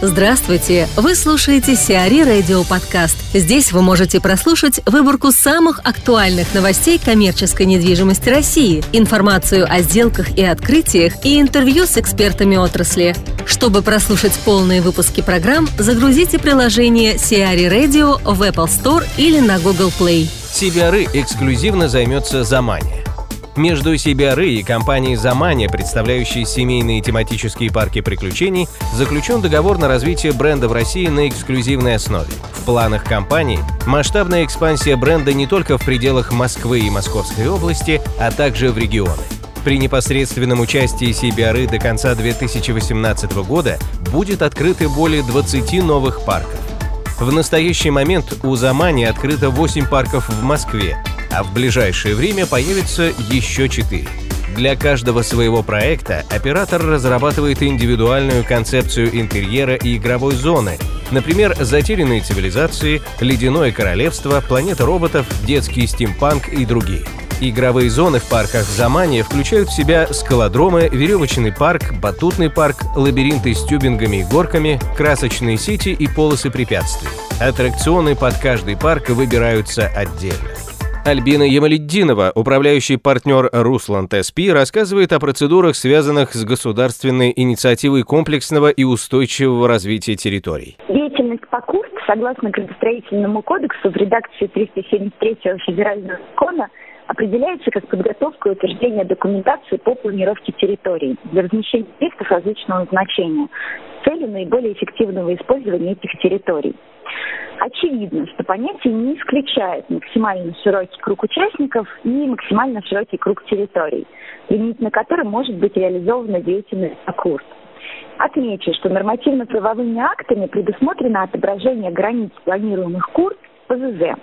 Здравствуйте! Вы слушаете Сиари Радио Подкаст. Здесь вы можете прослушать выборку самых актуальных новостей коммерческой недвижимости России, информацию о сделках и открытиях и интервью с экспертами отрасли. Чтобы прослушать полные выпуски программ, загрузите приложение Сиари Radio в Apple Store или на Google Play. CBRE эксклюзивно займется Замания. Между CBRE и компанией Замания, представляющей семейные тематические парки приключений, заключен договор на развитие бренда в России на эксклюзивной основе. В планах компании масштабная экспансия бренда не только в пределах Москвы и Московской области, а также в регионы. При непосредственном участии CBRE до конца 2018 года будет открыты более 20 новых парков. В настоящий момент у Замани открыто 8 парков в Москве, а в ближайшее время появится еще 4. Для каждого своего проекта оператор разрабатывает индивидуальную концепцию интерьера и игровой зоны, например, затерянные цивилизации, ледяное королевство, планета роботов, детский стимпанк и другие. Игровые зоны в парках Замания включают в себя скалодромы, веревочный парк, батутный парк, лабиринты с тюбингами и горками, красочные сети и полосы препятствий. Аттракционы под каждый парк выбираются отдельно. Альбина Ямаледдинова, управляющий партнер Руслан ТСП, рассказывает о процедурах, связанных с государственной инициативой комплексного и устойчивого развития территорий. Деятельность по курсу, согласно градостроительному кодексу в редакции 373 федерального закона, определяется как подготовка и утверждение документации по планировке территорий для размещения объектов различного значения с целью наиболее эффективного использования этих территорий. Очевидно, что понятие не исключает максимально широкий круг участников и максимально широкий круг территорий, применительно которым может быть реализована деятельность АКУРС. Отмечу, что нормативно-правовыми актами предусмотрено отображение границ планируемых курс ПЗЗ.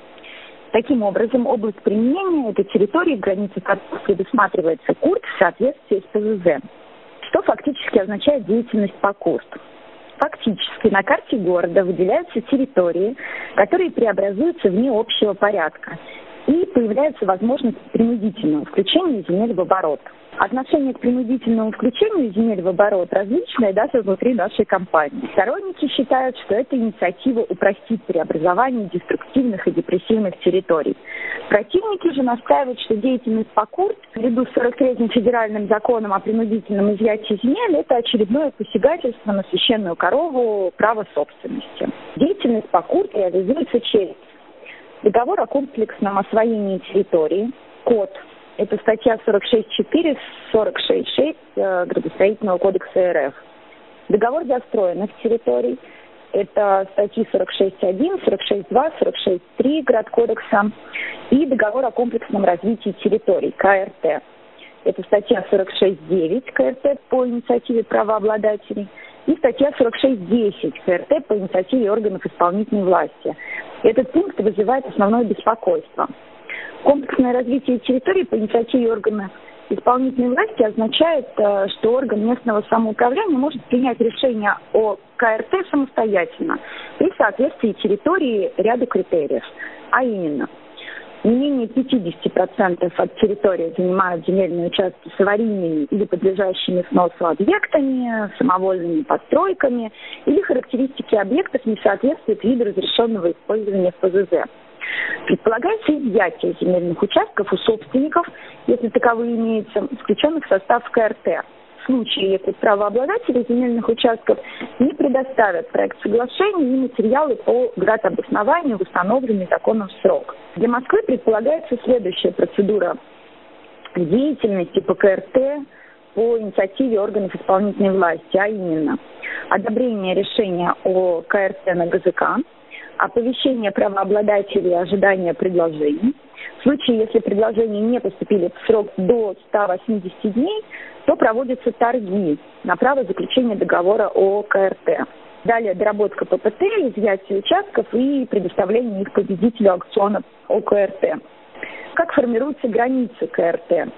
Таким образом, область применения этой территории, границы которой предусматривается курс в соответствии с ПЗЗ, что фактически означает деятельность по курсу. Фактически на карте города выделяются территории, которые преобразуются вне общего порядка, и появляется возможность принудительного включения земель в оборот. Отношение к принудительному включению земель в оборот различное даже внутри нашей компании. Сторонники считают, что эта инициатива упростит преобразование деструктивных и депрессивных территорий. Противники же настаивают, что деятельность по КУРТ, наряду с 43-м федеральным законом о принудительном изъятии земель, это очередное посягательство на священную корову права собственности. Деятельность по КУРТ реализуется через договор о комплексном освоении территории, код это статья 46.4, 46.6 э, градостроительного кодекса РФ. Договор застроенных территорий. Это статьи 46.1, 46.2, 46.3 Градкодекса и договор о комплексном развитии территорий, КРТ. Это статья 46.9 КРТ по инициативе правообладателей и статья 46.10 КРТ по инициативе органов исполнительной власти. Этот пункт вызывает основное беспокойство. Комплексное развитие территории по инициативе органа исполнительной власти означает, э, что орган местного самоуправления может принять решение о КРТ самостоятельно при соответствии территории ряду критериев. А именно, не менее 50% от территории занимают земельные участки с аварийными или подлежащими сносу объектами, самовольными постройками или характеристики объектов не соответствуют виду разрешенного использования в ПЗЗ. Предполагается изъятие земельных участков у собственников, если таковые имеются, включенных в состав КРТ. В случае, если правообладатели земельных участков не предоставят проект соглашения и материалы по градообоснованию в установленный законом срок. Для Москвы предполагается следующая процедура деятельности по КРТ по инициативе органов исполнительной власти, а именно одобрение решения о КРТ на ГЗК, оповещение правообладателей ожидания предложений. В случае, если предложения не поступили в срок до 180 дней, то проводятся торги на право заключения договора о КРТ. Далее доработка ППТ, изъятие участков и предоставление их победителю аукциона ОКРТ. Как формируются границы КРТ?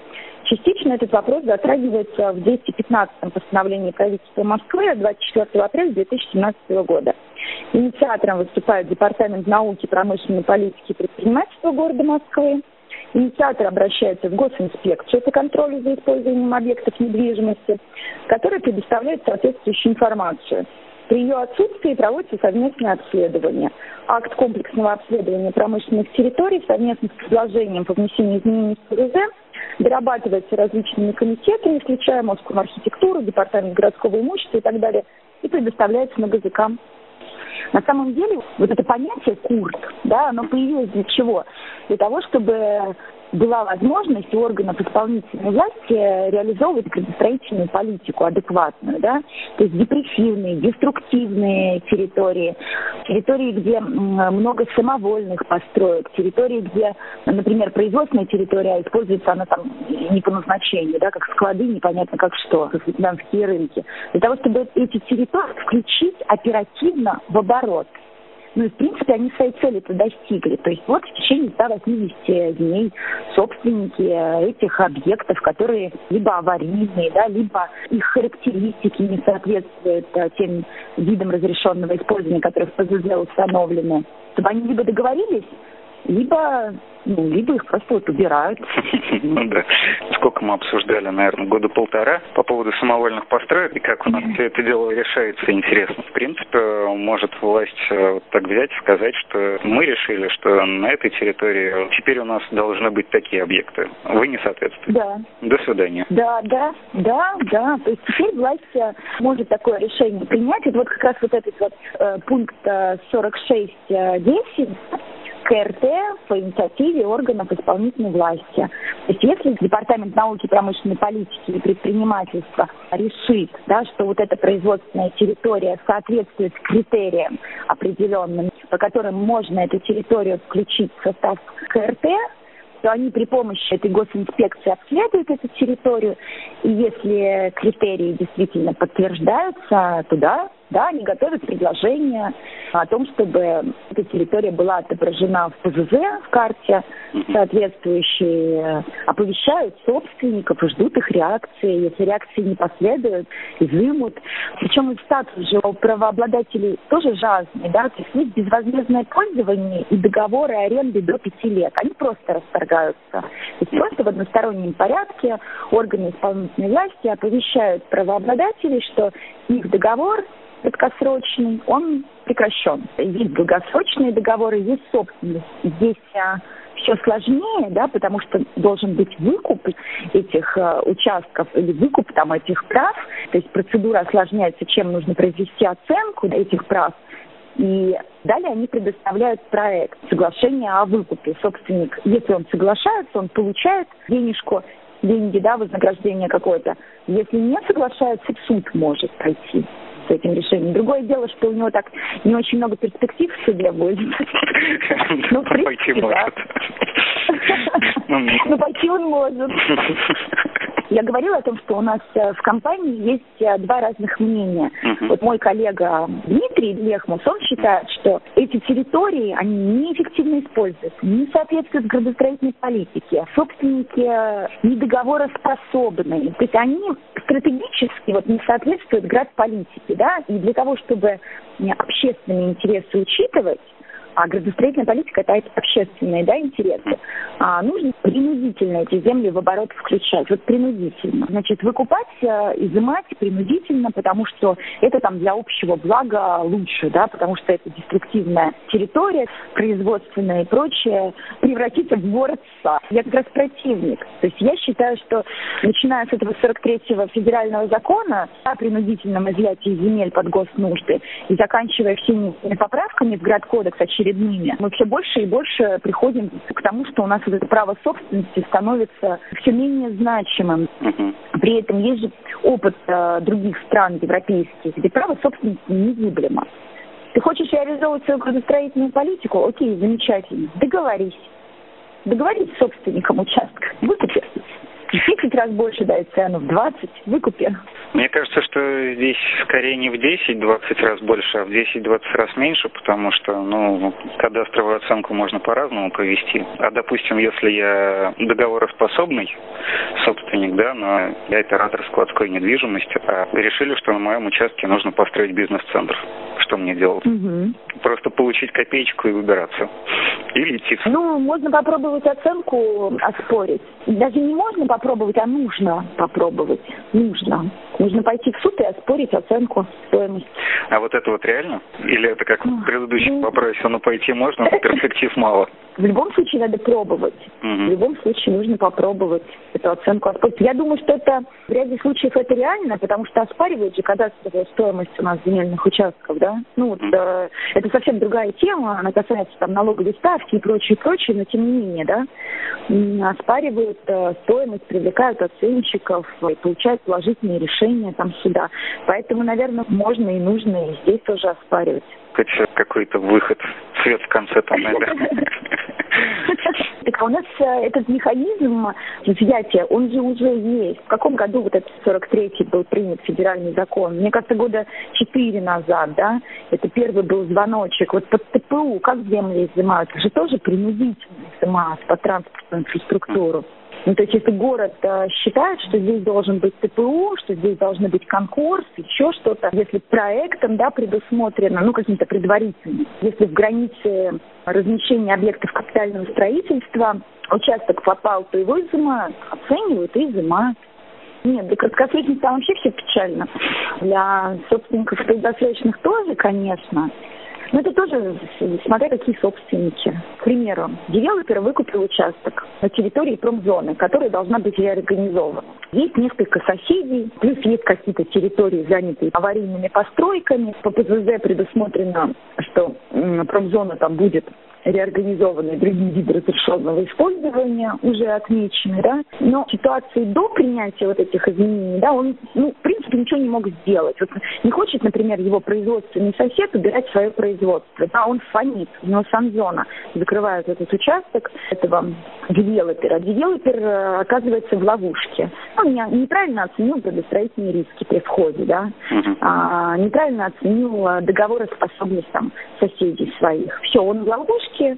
Частично этот вопрос затрагивается в 215-м постановлении правительства Москвы от 24 апреля 2017 года. Инициатором выступает Департамент науки, промышленной политики и предпринимательства города Москвы. Инициатор обращается в госинспекцию по контролю за использованием объектов недвижимости, которая предоставляет соответствующую информацию. При ее отсутствии проводится совместное обследование. Акт комплексного обследования промышленных территорий совместно с предложением по внесению изменений в ПРЗ дорабатывается различными комитетами, включая Московскую архитектуру, Департамент городского имущества и так далее, и предоставляется на ГЗК. На самом деле, вот это понятие «курт», да, оно появилось для чего? Для того, чтобы была возможность у органов исполнительной власти реализовывать градостроительную политику адекватную, да, то есть депрессивные, деструктивные территории, территории, где много самовольных построек, территории, где, например, производственная территория, а используется она там не по назначению, да, как склады, непонятно как что, как вьетнамские рынки. Для того, чтобы эти территории включить оперативно в оборот – ну и, в принципе, они своей цели-то достигли. То есть вот в течение 180 дней собственники этих объектов, которые либо аварийные, да, либо их характеристики не соответствуют а, тем видам разрешенного использования, которые в ПЗЗ установлены, чтобы они либо договорились либо, ну, либо их просто вот убирают. Ну да. Сколько мы обсуждали, наверное, года полтора по поводу самовольных построек и как у нас все это дело решается, интересно. В принципе, может власть э, вот так взять и сказать, что мы решили, что на этой территории теперь у нас должны быть такие объекты. Вы не соответствуете. Да. До свидания. Да, да, да, да. То есть теперь власть э, может такое решение принять. Это вот как раз вот этот вот э, пункт 46.10 э, КРТ по инициативе органов исполнительной власти. То есть если Департамент науки, промышленной политики и предпринимательства решит, да, что вот эта производственная территория соответствует критериям определенным, по которым можно эту территорию включить в состав КРТ, то они при помощи этой госинспекции обследуют эту территорию, и если критерии действительно подтверждаются, туда да, они готовят предложение о том, чтобы эта территория была отображена в ПЗЗ, в карте соответствующие, оповещают собственников и ждут их реакции. Если реакции не последуют, изымут. Причем и статус же у правообладателей тоже разный, да, то есть есть безвозмездное пользование и договоры аренды до пяти лет. Они просто расторгаются. То есть просто в одностороннем порядке органы исполнительной власти оповещают правообладателей, что их договор краткосрочный, он прекращен. Есть долгосрочные договоры, есть собственность. Здесь а, все сложнее, да, потому что должен быть выкуп этих а, участков или выкуп там этих прав. То есть процедура осложняется, чем нужно произвести оценку этих прав. И далее они предоставляют проект, соглашение о выкупе. Собственник, если он соглашается, он получает денежку, деньги, да, вознаграждение какое-то. Если не соглашается, суд может пройти с этим решением. Другое дело, что у него так не очень много перспектив в суде будет. Ну, пойти может. Ну, пойти он может. Я говорила о том, что у нас э, в компании есть э, два разных мнения. Uh-huh. Вот мой коллега Дмитрий Лехмус, он считает, что эти территории, они неэффективно используются, не соответствуют градостроительной политике. Собственники э, недоговороспособны. То есть они стратегически вот, не соответствуют градполитике. Да? И для того, чтобы общественные интересы учитывать, а градостроительная политика – это общественные да, интересы. А нужно принудительно эти земли в оборот включать. Вот принудительно. Значит, выкупать, э, изымать принудительно, потому что это там для общего блага лучше, да, потому что это деструктивная территория, производственная и прочее, превратится в город. Я как раз противник. То есть я считаю, что начиная с этого 43-го федерального закона о принудительном изъятии земель под госнужды и заканчивая всеми поправками в градкодекс очередными очередными. Мы все больше и больше приходим к тому, что у нас вот это право собственности становится все менее значимым. При этом есть же опыт э, других стран европейских, где право собственности незыблемо. Ты хочешь реализовывать свою градостроительную политику? Окей, замечательно. Договорись. Договорись с собственником участка. Выкупи. В 10 раз больше дай цену, в 20 выкупи. Мне кажется, что здесь скорее не в 10-20 раз больше, а в 10-20 раз меньше, потому что, ну, кадастровую оценку можно по-разному провести. А, допустим, если я договороспособный собственник, да, но я оператор складской недвижимости, а решили, что на моем участке нужно построить бизнес-центр. Что мне делать? Угу. Просто получить копеечку и выбираться. Или идти. Ну, можно попробовать оценку оспорить. Даже не можно попробовать, а нужно попробовать. Нужно. Нужно пойти в суд и оспорить оценку стоимости. А вот это вот реально? Или это как в предыдущем вопросе, ну пойти можно, но перспектив мало? В любом случае надо пробовать. Угу. В любом случае нужно попробовать эту оценку оспорить. Я думаю, что это в ряде случаев это реально, потому что оспаривают же кадастровую стоимость у нас земельных участков, да? Ну, вот, э, это совсем другая тема, она касается там налоговой ставки и прочее, прочее, но тем не менее, да, оспаривают э, стоимость, привлекают оценщиков и получают положительные решения там сюда. Поэтому, наверное, можно и нужно и здесь тоже оспаривать. Какой-то выход, свет в конце тоннеля. Так а у нас э, этот механизм взятия, он же уже есть. В каком году вот этот 43-й был принят федеральный закон? Мне кажется, года 4 назад, да? Это первый был звоночек. Вот под ТПУ как земли изымают? Это же тоже принудительно изымают по транспортную инфраструктуру. Ну, то есть, если город э, считает, что здесь должен быть ТПУ, что здесь должны быть конкурс, еще что-то, если проектом, да, предусмотрено, ну, каким-то предварительным, если в границе размещения объектов капитального строительства участок попал, то его изымают, оценивают и изымают. Нет, для краткосрочных там вообще все печально. Для собственников долгосрочных тоже, конечно. Но это тоже смотря какие собственники. К примеру, девелопер выкупил участок на территории промзоны, которая должна быть реорганизована. Есть несколько соседей, плюс есть какие-то территории, занятые аварийными постройками. По ПЗЗ предусмотрено, что промзона там будет реорганизованные другие виды разрешенного использования уже отмечены, да, но в ситуации до принятия вот этих изменений, да, он, ну, в принципе, ничего не мог сделать. Вот не хочет, например, его производственный сосед убирать свое производство, да, он фонит, у него санзона закрывает этот участок этого девелопера. Девелопер э, оказывается в ловушке. Он неправильно оценил градостроительные риски при входе, да, а, неправильно оценил э, договороспособность там соседей своих. Все, он в ловушке, практически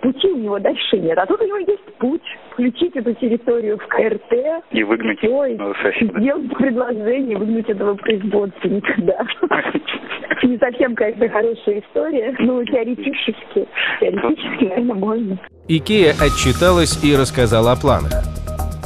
пути у него дальше нет. А тут у него есть путь включить эту территорию в КРТ. И выгнать соседа. Сделать предложение, выгнать этого производственника, да. Не совсем, конечно, хорошая история, но теоретически, теоретически, наверное, можно. Икея отчиталась и рассказала о планах.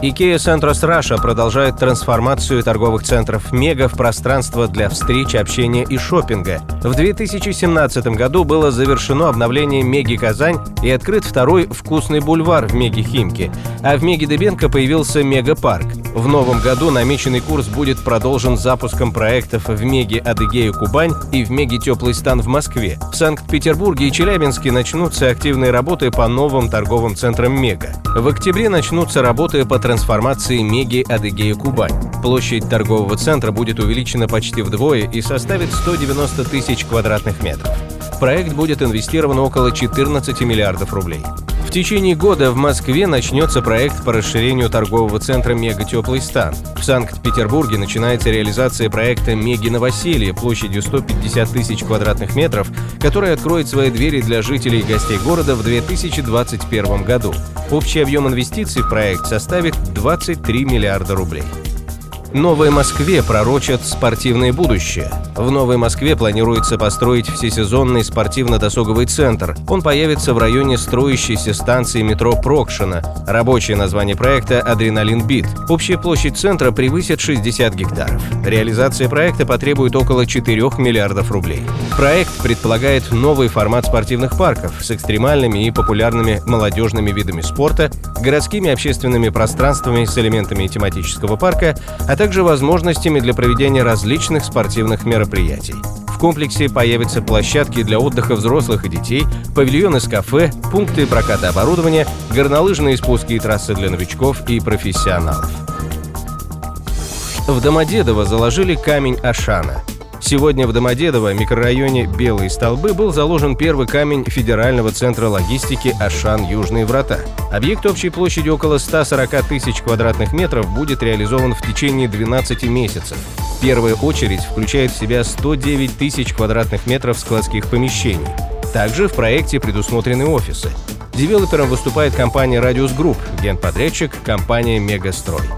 IKEA Centros Russia продолжает трансформацию торговых центров «Мега» в пространство для встреч, общения и шопинга. В 2017 году было завершено обновление «Меги Казань» и открыт второй «Вкусный бульвар» в «Меги Химки, а в «Меги Дебенко» появился «Мега Парк». В новом году намеченный курс будет продолжен запуском проектов в «Меги Адыгея Кубань» и в «Меги Теплый стан» в Москве. В Санкт-Петербурге и Челябинске начнутся активные работы по новым торговым центрам «Мега». В октябре начнутся работы по трансформации Меги Адыгея Кубань. Площадь торгового центра будет увеличена почти вдвое и составит 190 тысяч квадратных метров. В проект будет инвестировано около 14 миллиардов рублей. В течение года в Москве начнется проект по расширению торгового центра «Мега Теплый стан». В Санкт-Петербурге начинается реализация проекта «Меги Новоселье» площадью 150 тысяч квадратных метров, который откроет свои двери для жителей и гостей города в 2021 году. Общий объем инвестиций в проект составит 23 миллиарда рублей. Новой Москве пророчат спортивное будущее. В Новой Москве планируется построить всесезонный спортивно-досуговый центр. Он появится в районе строящейся станции метро Прокшина. Рабочее название проекта «Адреналин Бит». Общая площадь центра превысит 60 гектаров. Реализация проекта потребует около 4 миллиардов рублей. Проект предполагает новый формат спортивных парков с экстремальными и популярными молодежными видами спорта, городскими общественными пространствами с элементами тематического парка, а также возможностями для проведения различных спортивных мероприятий. В комплексе появятся площадки для отдыха взрослых и детей, павильоны с кафе, пункты проката оборудования, горнолыжные спуски и трассы для новичков и профессионалов. В Домодедово заложили камень Ашана – Сегодня в Домодедово, микрорайоне Белые столбы, был заложен первый камень Федерального центра логистики «Ашан Южные врата». Объект общей площадью около 140 тысяч квадратных метров будет реализован в течение 12 месяцев. Первая очередь включает в себя 109 тысяч квадратных метров складских помещений. Также в проекте предусмотрены офисы. Девелопером выступает компания «Радиус Групп», генподрядчик – компания «Мегастрой».